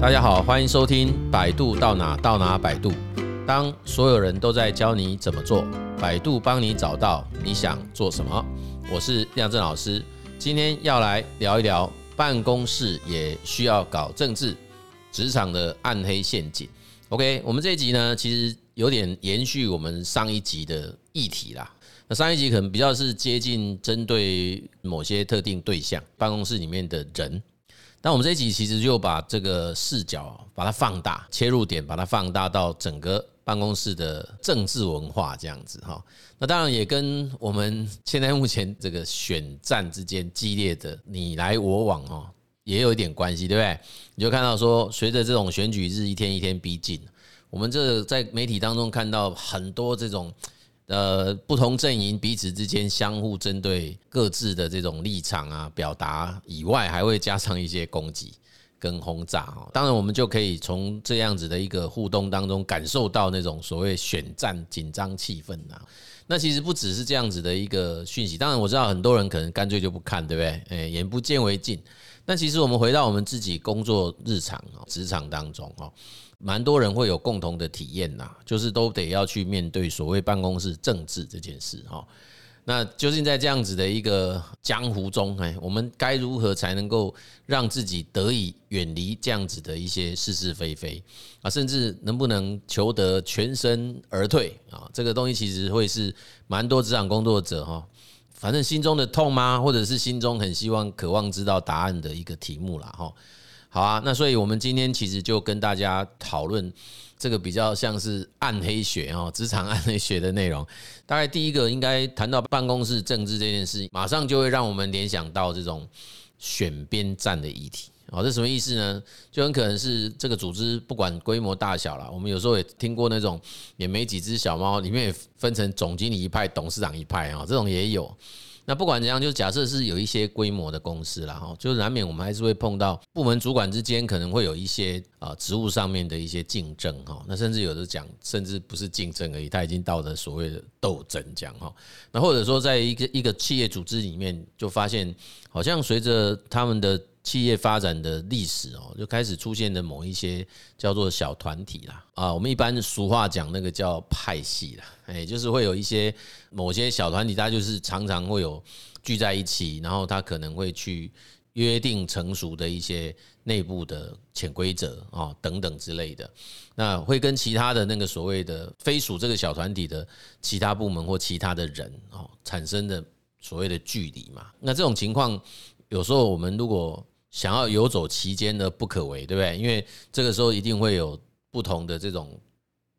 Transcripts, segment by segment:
大家好，欢迎收听百度到哪到哪百度。当所有人都在教你怎么做，百度帮你找到你想做什么。我是亮正老师，今天要来聊一聊办公室也需要搞政治，职场的暗黑陷阱。OK，我们这一集呢，其实有点延续我们上一集的议题啦。那上一集可能比较是接近针对某些特定对象，办公室里面的人。但我们这一集其实就把这个视角把它放大，切入点把它放大到整个办公室的政治文化这样子哈。那当然也跟我们现在目前这个选战之间激烈的你来我往哈，也有一点关系，对不对？你就看到说，随着这种选举日一天一天逼近，我们这在媒体当中看到很多这种。呃，不同阵营彼此之间相互针对各自的这种立场啊，表达以外，还会加上一些攻击跟轰炸哈。当然，我们就可以从这样子的一个互动当中感受到那种所谓选战紧张气氛呐。那其实不只是这样子的一个讯息。当然，我知道很多人可能干脆就不看，对不对？诶，眼不见为净。但其实我们回到我们自己工作日常职场当中哦。蛮多人会有共同的体验呐，就是都得要去面对所谓办公室政治这件事哈。那究竟在这样子的一个江湖中，哎，我们该如何才能够让自己得以远离这样子的一些是是非非啊？甚至能不能求得全身而退啊？这个东西其实会是蛮多职场工作者哈，反正心中的痛吗？或者是心中很希望、渴望知道答案的一个题目啦哈。好啊，那所以我们今天其实就跟大家讨论这个比较像是暗黑学哦，职场暗黑学的内容。大概第一个应该谈到办公室政治这件事，马上就会让我们联想到这种选边站的议题。哦，这什么意思呢？就很可能是这个组织不管规模大小啦，我们有时候也听过那种也没几只小猫，里面也分成总经理一派、董事长一派啊，这种也有。那不管怎样，就假设是有一些规模的公司啦，哈，就难免我们还是会碰到部门主管之间可能会有一些啊职务上面的一些竞争哈，那甚至有的讲，甚至不是竞争而已，他已经到了所谓的斗争这样哈。那或者说，在一个一个企业组织里面，就发现好像随着他们的。企业发展的历史哦，就开始出现的某一些叫做小团体啦。啊，我们一般俗话讲那个叫派系啦，哎，就是会有一些某些小团体，它就是常常会有聚在一起，然后他可能会去约定成熟的一些内部的潜规则啊等等之类的，那会跟其他的那个所谓的非属这个小团体的其他部门或其他的人哦产生的所谓的距离嘛，那这种情况有时候我们如果想要游走其间的不可为，对不对？因为这个时候一定会有不同的这种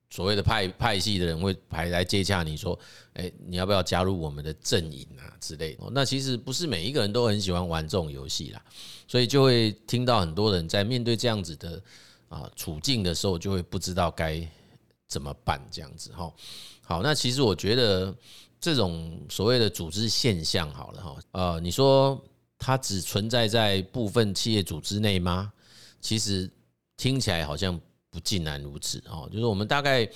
所谓的派派系的人会排来接洽你说，诶，你要不要加入我们的阵营啊之类的？那其实不是每一个人都很喜欢玩这种游戏啦，所以就会听到很多人在面对这样子的啊处境的时候，就会不知道该怎么办这样子哈。好，那其实我觉得这种所谓的组织现象，好了哈，呃，你说。它只存在在部分企业组织内吗？其实听起来好像不尽然如此哦。就是我们大概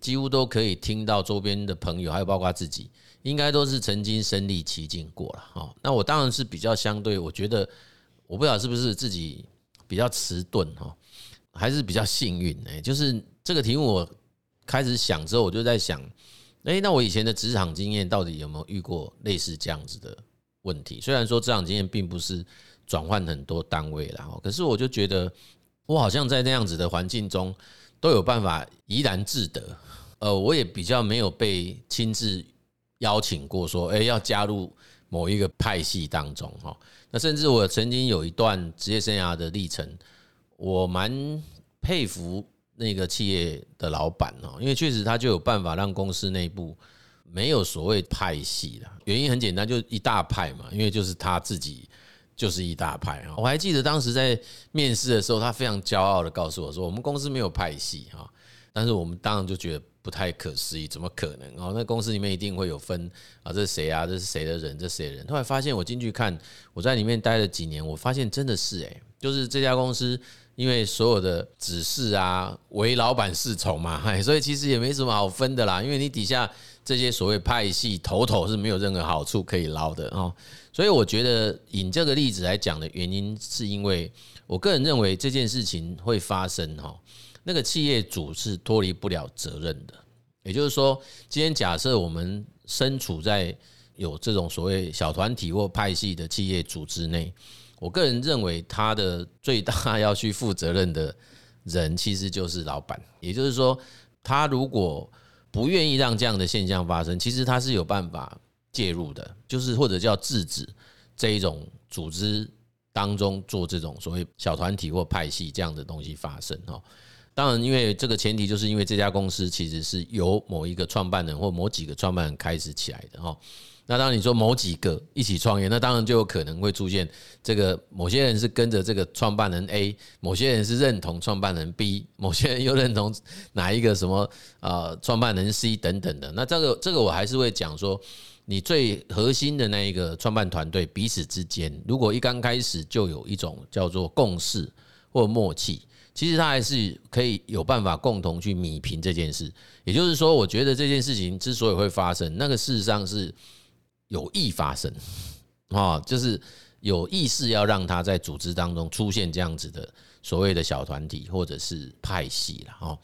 几乎都可以听到周边的朋友，还有包括自己，应该都是曾经身历其境过了哦。那我当然是比较相对，我觉得我不知道是不是自己比较迟钝哈，还是比较幸运哎。就是这个题目我开始想之后，我就在想，诶，那我以前的职场经验到底有没有遇过类似这样子的？问题虽然说这场经验并不是转换很多单位了，可是我就觉得我好像在那样子的环境中都有办法怡然自得。呃，我也比较没有被亲自邀请过说，诶，要加入某一个派系当中哈。那甚至我曾经有一段职业生涯的历程，我蛮佩服那个企业的老板哦，因为确实他就有办法让公司内部。没有所谓派系的原因很简单，就一大派嘛，因为就是他自己就是一大派啊。我还记得当时在面试的时候，他非常骄傲的告诉我说：“我们公司没有派系哈。”但是我们当然就觉得不太可思议，怎么可能哦？那公司里面一定会有分啊，这是谁啊？这是谁的人？这谁的人？后来发现我进去看，我在里面待了几年，我发现真的是诶，就是这家公司。因为所有的指示啊，唯老板是从嘛，所以其实也没什么好分的啦。因为你底下这些所谓派系头头是没有任何好处可以捞的哦。所以我觉得引这个例子来讲的原因，是因为我个人认为这件事情会发生哈，那个企业主是脱离不了责任的。也就是说，今天假设我们身处在有这种所谓小团体或派系的企业组织内，我个人认为他的最大要去负责任的人，其实就是老板。也就是说，他如果不愿意让这样的现象发生，其实他是有办法。介入的，就是或者叫制止这一种组织当中做这种所谓小团体或派系这样的东西发生哦。当然，因为这个前提就是因为这家公司其实是由某一个创办人或某几个创办人开始起来的哈。那当然你说某几个一起创业，那当然就有可能会出现这个某些人是跟着这个创办人 A，某些人是认同创办人 B，某些人又认同哪一个什么呃创办人 C 等等的。那这个这个我还是会讲说。你最核心的那一个创办团队彼此之间，如果一刚开始就有一种叫做共识或默契，其实他还是可以有办法共同去弭平这件事。也就是说，我觉得这件事情之所以会发生，那个事实上是有意发生啊，就是有意识要让他在组织当中出现这样子的所谓的小团体或者是派系了哦。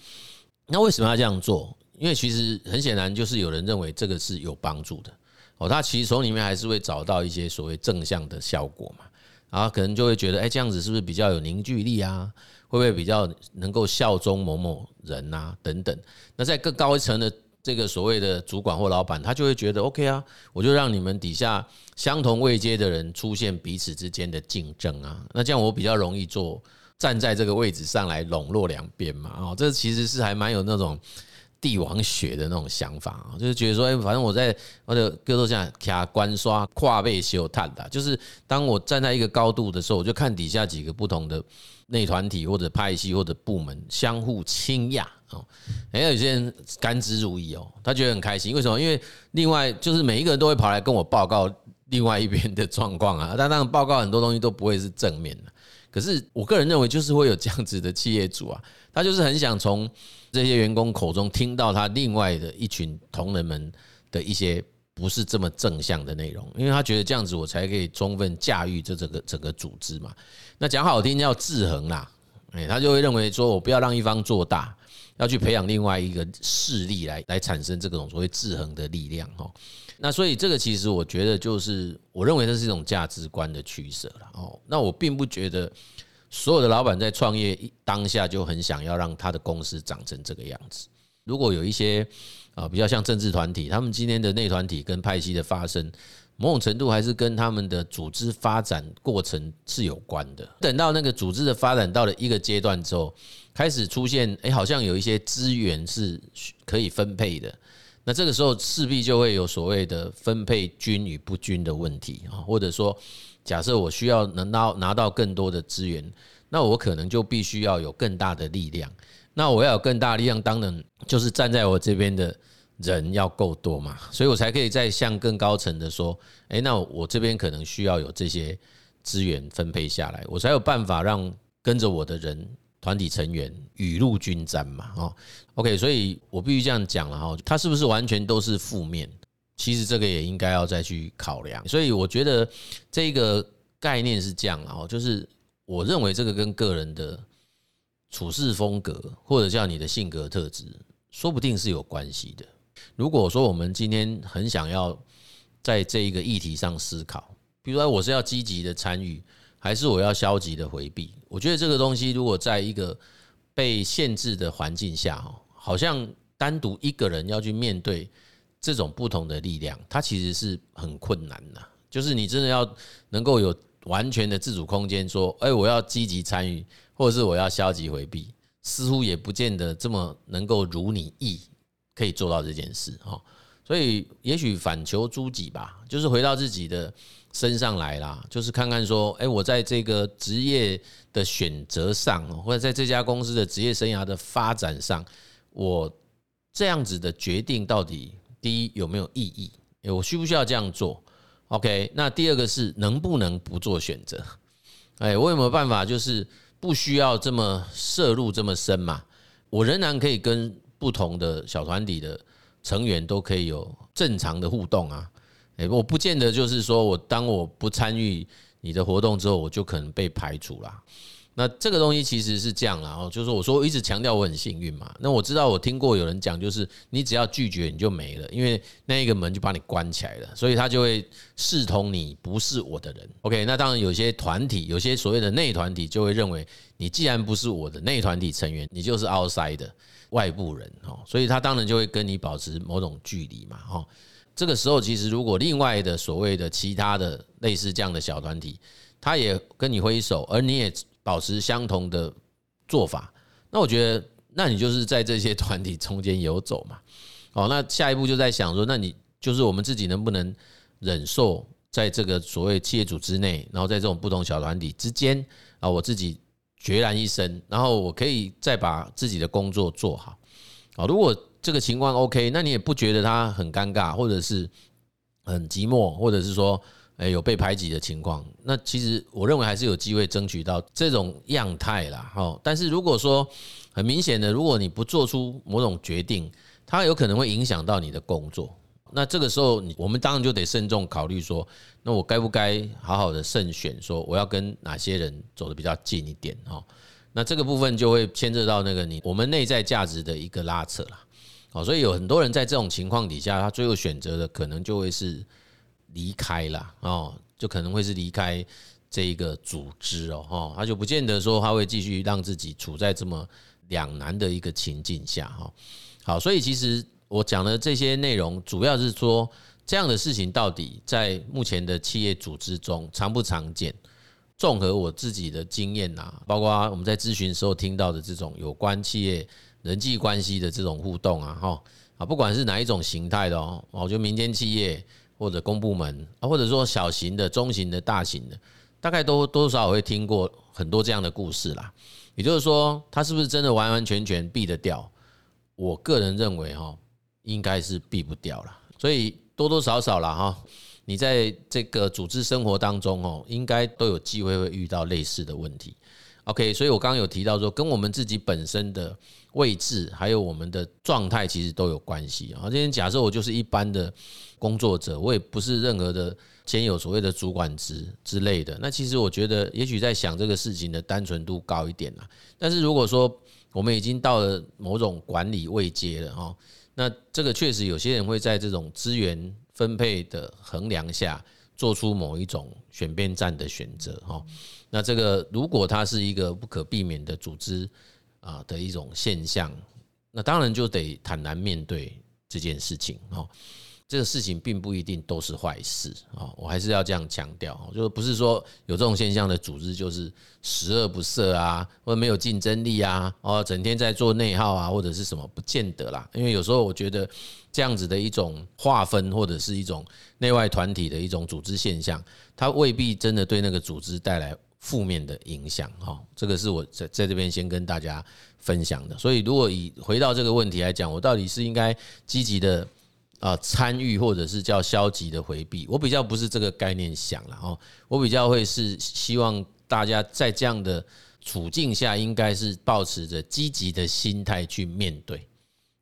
那为什么要这样做？因为其实很显然，就是有人认为这个是有帮助的。哦，他其实从里面还是会找到一些所谓正向的效果嘛，然后可能就会觉得，哎，这样子是不是比较有凝聚力啊？会不会比较能够效忠某某人啊？等等。那在更高一层的这个所谓的主管或老板，他就会觉得，OK 啊，我就让你们底下相同位阶的人出现彼此之间的竞争啊，那这样我比较容易做站在这个位置上来笼络两边嘛。哦，这其实是还蛮有那种。帝王学的那种想法啊，就是觉得说，哎，反正我在或者哥都像卡关刷跨背修探的，就是当我站在一个高度的时候，我就看底下几个不同的内团体或者派系或者部门相互倾轧哦，哎，有些人甘之如饴哦，他觉得很开心，为什么？因为另外就是每一个人都会跑来跟我报告另外一边的状况啊，但 当然报告很多东西都不会是正面的，可是我个人认为就是会有这样子的企业主啊，他就是很想从。这些员工口中听到他另外的一群同仁们的一些不是这么正向的内容，因为他觉得这样子我才可以充分驾驭这整个整个组织嘛。那讲好听叫制衡啦，哎，他就会认为说我不要让一方做大，要去培养另外一个势力来来产生这种所谓制衡的力量哈。那所以这个其实我觉得就是我认为这是一种价值观的取舍了哦。那我并不觉得。所有的老板在创业当下就很想要让他的公司长成这个样子。如果有一些啊比较像政治团体，他们今天的内团体跟派系的发生，某种程度还是跟他们的组织发展过程是有关的。等到那个组织的发展到了一个阶段之后，开始出现哎，好像有一些资源是可以分配的。那这个时候势必就会有所谓的分配均与不均的问题啊，或者说。假设我需要能到拿到更多的资源，那我可能就必须要有更大的力量。那我要有更大的力量，当然就是站在我这边的人要够多嘛，所以我才可以再向更高层的说，诶，那我这边可能需要有这些资源分配下来，我才有办法让跟着我的人团体成员雨露均沾嘛。哦，OK，所以我必须这样讲了哈，它是不是完全都是负面？其实这个也应该要再去考量，所以我觉得这个概念是这样啊，就是我认为这个跟个人的处事风格或者叫你的性格特质，说不定是有关系的。如果说我们今天很想要在这一个议题上思考，比如说我是要积极的参与，还是我要消极的回避？我觉得这个东西如果在一个被限制的环境下，哈，好像单独一个人要去面对。这种不同的力量，它其实是很困难的。就是你真的要能够有完全的自主空间，说，哎，我要积极参与，或者是我要消极回避，似乎也不见得这么能够如你意可以做到这件事哈。所以，也许反求诸己吧，就是回到自己的升上来啦，就是看看说，哎，我在这个职业的选择上，或者在这家公司的职业生涯的发展上，我这样子的决定到底。第一，有没有意义？我需不需要这样做？OK，那第二个是能不能不做选择？哎，我有没有办法，就是不需要这么涉入这么深嘛？我仍然可以跟不同的小团体的成员都可以有正常的互动啊。诶，我不见得就是说我当我不参与你的活动之后，我就可能被排除了。那这个东西其实是这样啦，哦，就是我说我一直强调我很幸运嘛。那我知道我听过有人讲，就是你只要拒绝你就没了，因为那一个门就把你关起来了，所以他就会视同你不是我的人。OK，那当然有些团体，有些所谓的内团体就会认为你既然不是我的内团体成员，你就是 outside 的外部人哦，所以他当然就会跟你保持某种距离嘛，哦，这个时候其实如果另外的所谓的其他的类似这样的小团体，他也跟你挥手，而你也。保持相同的做法，那我觉得，那你就是在这些团体中间游走嘛。哦，那下一步就在想说，那你就是我们自己能不能忍受在这个所谓企业组织内，然后在这种不同小团体之间啊，我自己孑然一身，然后我可以再把自己的工作做好。啊，如果这个情况 OK，那你也不觉得他很尴尬，或者是很寂寞，或者是说。诶，有被排挤的情况，那其实我认为还是有机会争取到这种样态啦。哈，但是如果说很明显的，如果你不做出某种决定，它有可能会影响到你的工作。那这个时候，我们当然就得慎重考虑说，那我该不该好好的慎选，说我要跟哪些人走得比较近一点？哈，那这个部分就会牵涉到那个你我们内在价值的一个拉扯啦。好，所以有很多人在这种情况底下，他最后选择的可能就会是。离开了哦，就可能会是离开这一个组织哦，他就不见得说他会继续让自己处在这么两难的一个情境下哈。好，所以其实我讲的这些内容，主要是说这样的事情到底在目前的企业组织中常不常见？综合我自己的经验呐，包括我们在咨询时候听到的这种有关企业人际关系的这种互动啊，哈啊，不管是哪一种形态的哦，我觉得民间企业。或者公部门啊，或者说小型的、中型的、大型的，大概都多少会听过很多这样的故事啦。也就是说，他是不是真的完完全全避得掉？我个人认为哈，应该是避不掉了。所以多多少少了哈，你在这个组织生活当中哦，应该都有机会会遇到类似的问题。OK，所以我刚刚有提到说，跟我们自己本身的位置还有我们的状态其实都有关系啊。今天假设我就是一般的。工作者，我也不是任何的兼有所谓的主管职之类的。那其实我觉得，也许在想这个事情的单纯度高一点啦。但是如果说我们已经到了某种管理位阶了哈，那这个确实有些人会在这种资源分配的衡量下，做出某一种选边站的选择哈。那这个如果它是一个不可避免的组织啊的一种现象，那当然就得坦然面对这件事情哈。这个事情并不一定都是坏事啊，我还是要这样强调，就是不是说有这种现象的组织就是十恶不赦啊，或者没有竞争力啊，哦，整天在做内耗啊，或者是什么，不见得啦。因为有时候我觉得这样子的一种划分，或者是一种内外团体的一种组织现象，它未必真的对那个组织带来负面的影响哈。这个是我在在这边先跟大家分享的。所以如果以回到这个问题来讲，我到底是应该积极的。啊，参与或者是叫消极的回避，我比较不是这个概念想了哦，我比较会是希望大家在这样的处境下，应该是抱持着积极的心态去面对，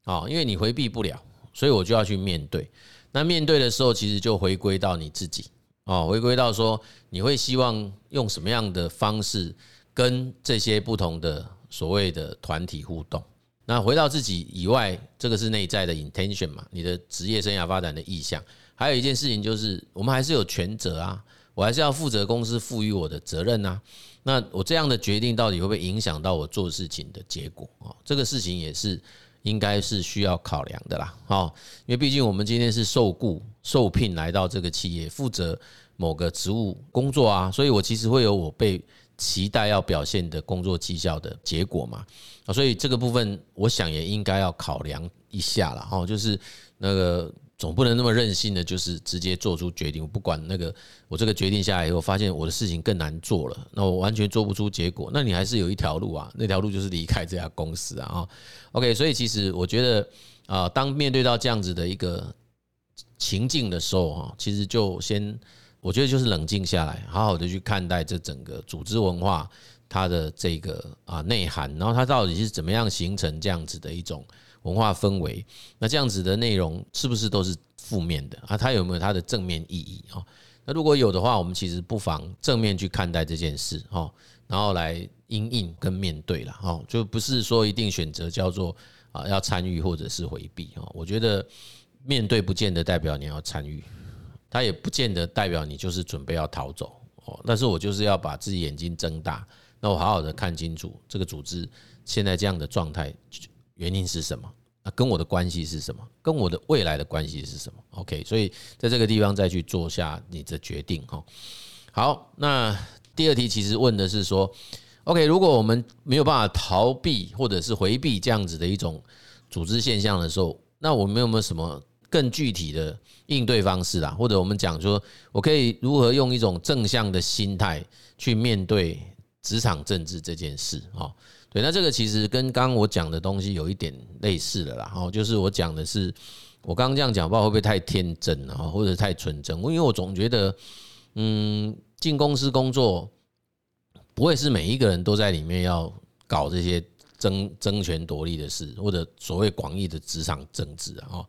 啊，因为你回避不了，所以我就要去面对。那面对的时候，其实就回归到你自己，哦，回归到说你会希望用什么样的方式跟这些不同的所谓的团体互动。那回到自己以外，这个是内在的 intention 嘛，你的职业生涯发展的意向。还有一件事情就是，我们还是有权责啊，我还是要负责公司赋予我的责任呐。那我这样的决定到底会不会影响到我做事情的结果啊？这个事情也是应该是需要考量的啦。好，因为毕竟我们今天是受雇、受聘来到这个企业，负责某个职务工作啊，所以我其实会有我被。期待要表现的工作绩效的结果嘛，所以这个部分我想也应该要考量一下了哈，就是那个总不能那么任性的，就是直接做出决定，不管那个我这个决定下来以后，发现我的事情更难做了，那我完全做不出结果，那你还是有一条路啊，那条路就是离开这家公司啊，OK，所以其实我觉得啊，当面对到这样子的一个情境的时候哈，其实就先。我觉得就是冷静下来，好好的去看待这整个组织文化它的这个啊内涵，然后它到底是怎么样形成这样子的一种，文化氛围，那这样子的内容是不是都是负面的啊？它有没有它的正面意义啊？那如果有的话，我们其实不妨正面去看待这件事哈，然后来因应跟面对了哈，就不是说一定选择叫做啊要参与或者是回避哈。我觉得面对不见得代表你要参与，它也不见得代表你就是准备要逃走哦。但是我就是要把自己眼睛睁大。那我好好的看清楚这个组织现在这样的状态，原因是什么？那跟我的关系是什么？跟我的未来的关系是什么？OK，所以在这个地方再去做下你的决定哈。好，那第二题其实问的是说，OK，如果我们没有办法逃避或者是回避这样子的一种组织现象的时候，那我们有没有什么更具体的应对方式啦？或者我们讲说我可以如何用一种正向的心态去面对？职场政治这件事，哦，对，那这个其实跟刚刚我讲的东西有一点类似的啦，哈，就是我讲的是，我刚刚这样讲，不知道会不会太天真啊，或者太纯真？因为我总觉得，嗯，进公司工作不会是每一个人都在里面要搞这些争争权夺利的事，或者所谓广义的职场政治啊，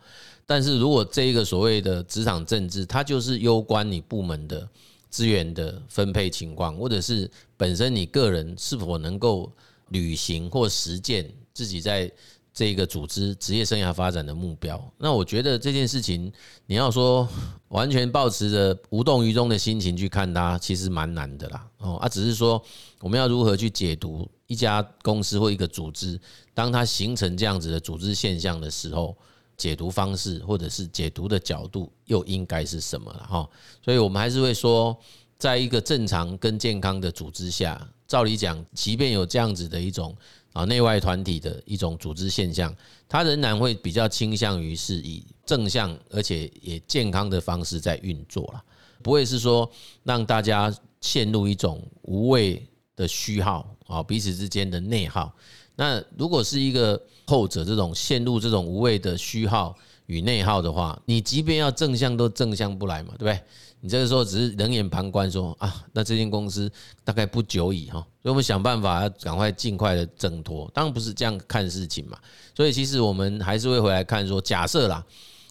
但是如果这一个所谓的职场政治，它就是攸关你部门的。资源的分配情况，或者是本身你个人是否能够履行或实践自己在这个组织职业生涯发展的目标，那我觉得这件事情你要说完全抱持着无动于衷的心情去看它，其实蛮难的啦。哦，啊，只是说我们要如何去解读一家公司或一个组织，当它形成这样子的组织现象的时候。解读方式或者是解读的角度又应该是什么了哈？所以我们还是会说，在一个正常跟健康的组织下，照理讲，即便有这样子的一种啊内外团体的一种组织现象，它仍然会比较倾向于是以正向而且也健康的方式在运作了，不会是说让大家陷入一种无谓的虚耗啊，彼此之间的内耗。那如果是一个后者这种陷入这种无谓的虚耗与内耗的话，你即便要正向都正向不来嘛，对不对？你这个时候只是冷眼旁观说啊，那这间公司大概不久矣哈，所以我们想办法要赶快尽快的挣脱，当然不是这样看事情嘛。所以其实我们还是会回来看说，假设啦，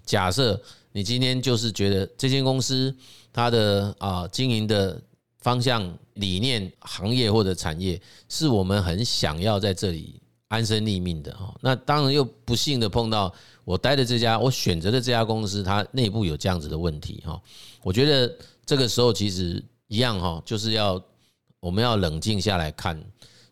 假设你今天就是觉得这间公司它的啊经营的。方向、理念、行业或者产业，是我们很想要在这里安身立命的哈。那当然又不幸的碰到我待的这家，我选择的这家公司，它内部有这样子的问题哈。我觉得这个时候其实一样哈，就是要我们要冷静下来看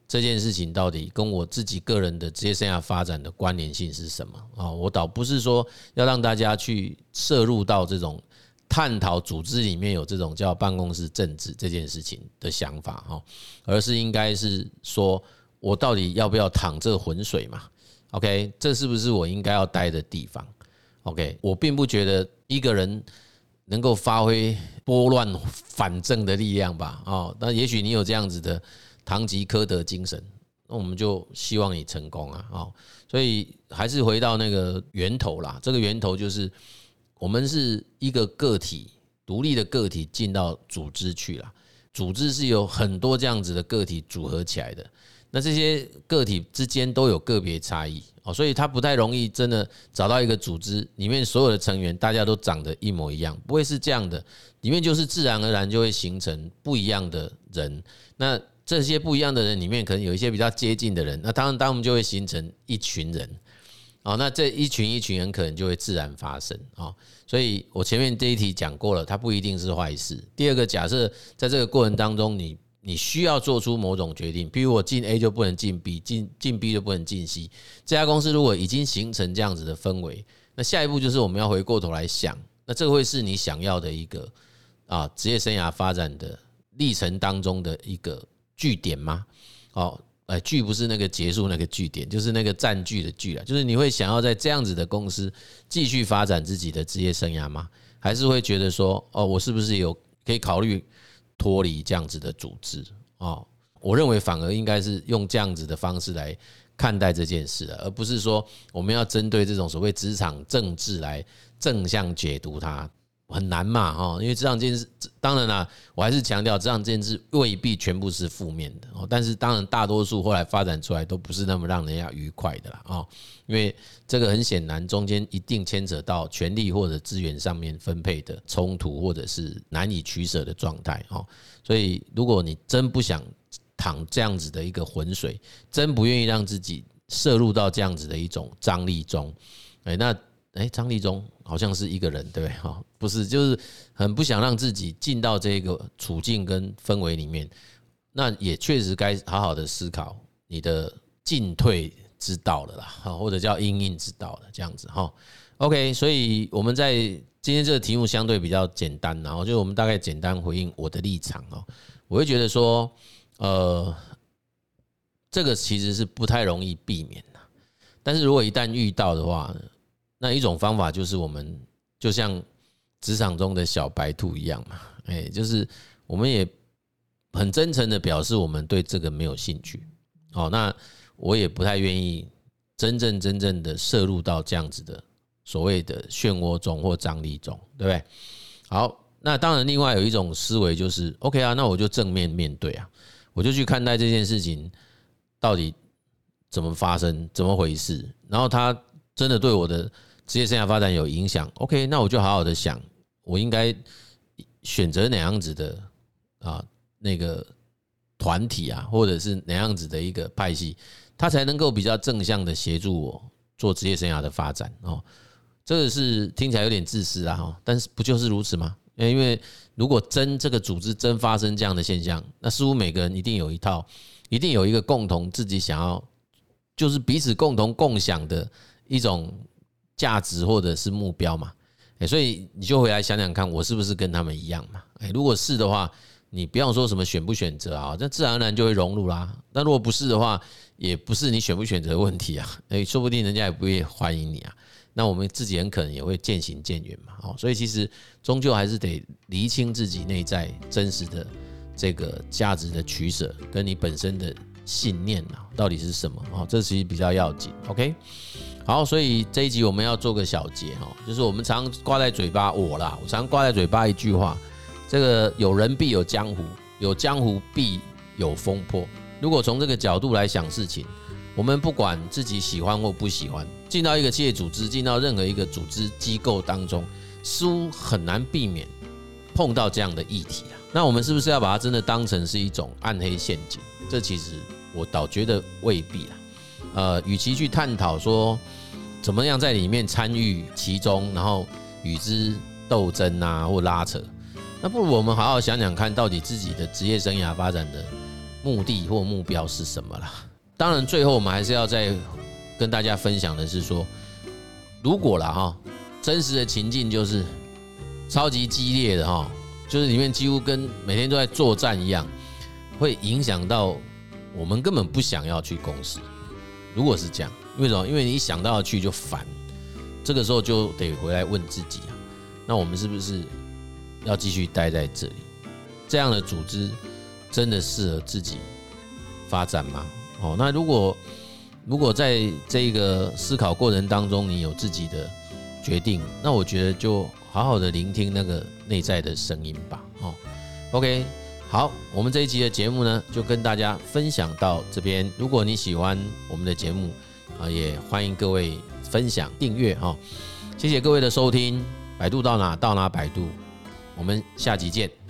这件事情到底跟我自己个人的职业生涯发展的关联性是什么啊？我倒不是说要让大家去涉入到这种。探讨组织里面有这种叫办公室政治这件事情的想法哈，而是应该是说，我到底要不要淌这浑水嘛？OK，这是不是我应该要待的地方？OK，我并不觉得一个人能够发挥拨乱反正的力量吧？哦，那也许你有这样子的堂吉诃德精神，那我们就希望你成功啊！哦，所以还是回到那个源头啦，这个源头就是。我们是一个个体，独立的个体进到组织去了。组织是有很多这样子的个体组合起来的。那这些个体之间都有个别差异哦，所以它不太容易真的找到一个组织里面所有的成员大家都长得一模一样，不会是这样的。里面就是自然而然就会形成不一样的人。那这些不一样的人里面，可能有一些比较接近的人。那当然，当我们就会形成一群人。哦，那这一群一群人可能就会自然发生哦，所以我前面这一题讲过了，它不一定是坏事。第二个，假设在这个过程当中，你你需要做出某种决定，比如我进 A 就不能进 B，进进 B 就不能进 C。这家公司如果已经形成这样子的氛围，那下一步就是我们要回过头来想，那这会是你想要的一个啊职业生涯发展的历程当中的一个据点吗？哦。哎，据不是那个结束那个据点，就是那个占据的据啊。就是你会想要在这样子的公司继续发展自己的职业生涯吗？还是会觉得说，哦，我是不是有可以考虑脱离这样子的组织？哦，我认为反而应该是用这样子的方式来看待这件事，而不是说我们要针对这种所谓职场政治来正向解读它。很难嘛，哈，因为这场这件事，当然啦，我还是强调，这场这件事未必全部是负面的哦。但是当然，大多数后来发展出来都不是那么让人家愉快的啦，哦，因为这个很显然，中间一定牵扯到权力或者资源上面分配的冲突，或者是难以取舍的状态哦。所以，如果你真不想淌这样子的一个浑水，真不愿意让自己摄入到这样子的一种张力中，哎，那。哎，张立忠好像是一个人，对不对？哈，不是，就是很不想让自己进到这个处境跟氛围里面。那也确实该好好的思考你的进退之道了啦，哈，或者叫因应之道了，这样子哈。OK，所以我们在今天这个题目相对比较简单，然后就我们大概简单回应我的立场哦。我会觉得说，呃，这个其实是不太容易避免的，但是如果一旦遇到的话，那一种方法就是我们就像职场中的小白兔一样嘛，哎，就是我们也很真诚的表示我们对这个没有兴趣。哦，那我也不太愿意真正真正的涉入到这样子的所谓的漩涡中或张力中，对不对？好，那当然另外有一种思维就是 OK 啊，那我就正面面对啊，我就去看待这件事情到底怎么发生，怎么回事，然后他真的对我的。职业生涯发展有影响，OK，那我就好好的想，我应该选择哪样子的啊那个团体啊，或者是哪样子的一个派系，他才能够比较正向的协助我做职业生涯的发展哦。这个是听起来有点自私啊，哈，但是不就是如此吗？因为如果真这个组织真发生这样的现象，那似乎每个人一定有一套，一定有一个共同自己想要，就是彼此共同共享的一种。价值或者是目标嘛，哎所以你就回来想想看，我是不是跟他们一样嘛？哎如果是的话，你不要说什么选不选择啊，那自然而然就会融入啦。那如果不是的话，也不是你选不选择的问题啊，诶，说不定人家也不会欢迎你啊。那我们自己很可能也会渐行渐远嘛。哦，所以其实终究还是得厘清自己内在真实的这个价值的取舍，跟你本身的信念啊，到底是什么？哦，这其实比较要紧。OK。好，所以这一集我们要做个小结哈，就是我们常挂在嘴巴我啦，我常挂在嘴巴一句话，这个有人必有江湖，有江湖必有风波。如果从这个角度来想事情，我们不管自己喜欢或不喜欢，进到一个企业组织，进到任何一个组织机构当中，似乎很难避免碰到这样的议题啊。那我们是不是要把它真的当成是一种暗黑陷阱？这其实我倒觉得未必啦。呃，与其去探讨说怎么样在里面参与其中，然后与之斗争啊或拉扯，那不如我们好好想想看，到底自己的职业生涯发展的目的或目标是什么啦。当然，最后我们还是要再跟大家分享的是说，如果啦哈，真实的情境就是超级激烈的哈，就是里面几乎跟每天都在作战一样，会影响到我们根本不想要去公司。如果是这样，为什么？因为你一想到要去就烦，这个时候就得回来问自己啊，那我们是不是要继续待在这里？这样的组织真的适合自己发展吗？哦，那如果如果在这个思考过程当中，你有自己的决定，那我觉得就好好的聆听那个内在的声音吧。哦，OK。好，我们这一集的节目呢，就跟大家分享到这边。如果你喜欢我们的节目啊，也欢迎各位分享订阅哈。谢谢各位的收听，百度到哪到哪百度，我们下集见。